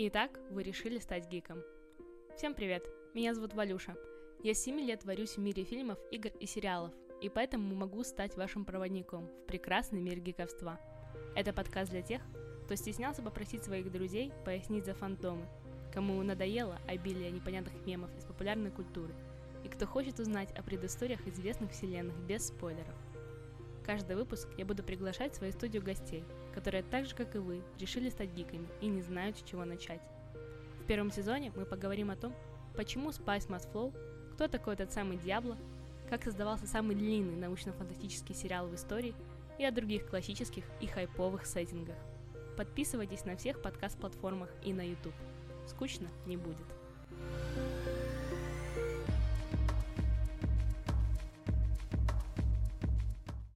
Итак, вы решили стать гиком. Всем привет, меня зовут Валюша. Я с 7 лет варюсь в мире фильмов, игр и сериалов, и поэтому могу стать вашим проводником в прекрасный мир гиковства. Это подкаст для тех, кто стеснялся попросить своих друзей пояснить за фантомы, кому надоело обилие непонятных мемов из популярной культуры, и кто хочет узнать о предысториях известных вселенных без спойлеров. Каждый выпуск я буду приглашать в свою студию гостей, которые так же, как и вы, решили стать гиками и не знают, с чего начать. В первом сезоне мы поговорим о том, почему Spice Must Flow, кто такой этот самый Диабло, как создавался самый длинный научно-фантастический сериал в истории и о других классических и хайповых сеттингах. Подписывайтесь на всех подкаст-платформах и на YouTube. Скучно не будет.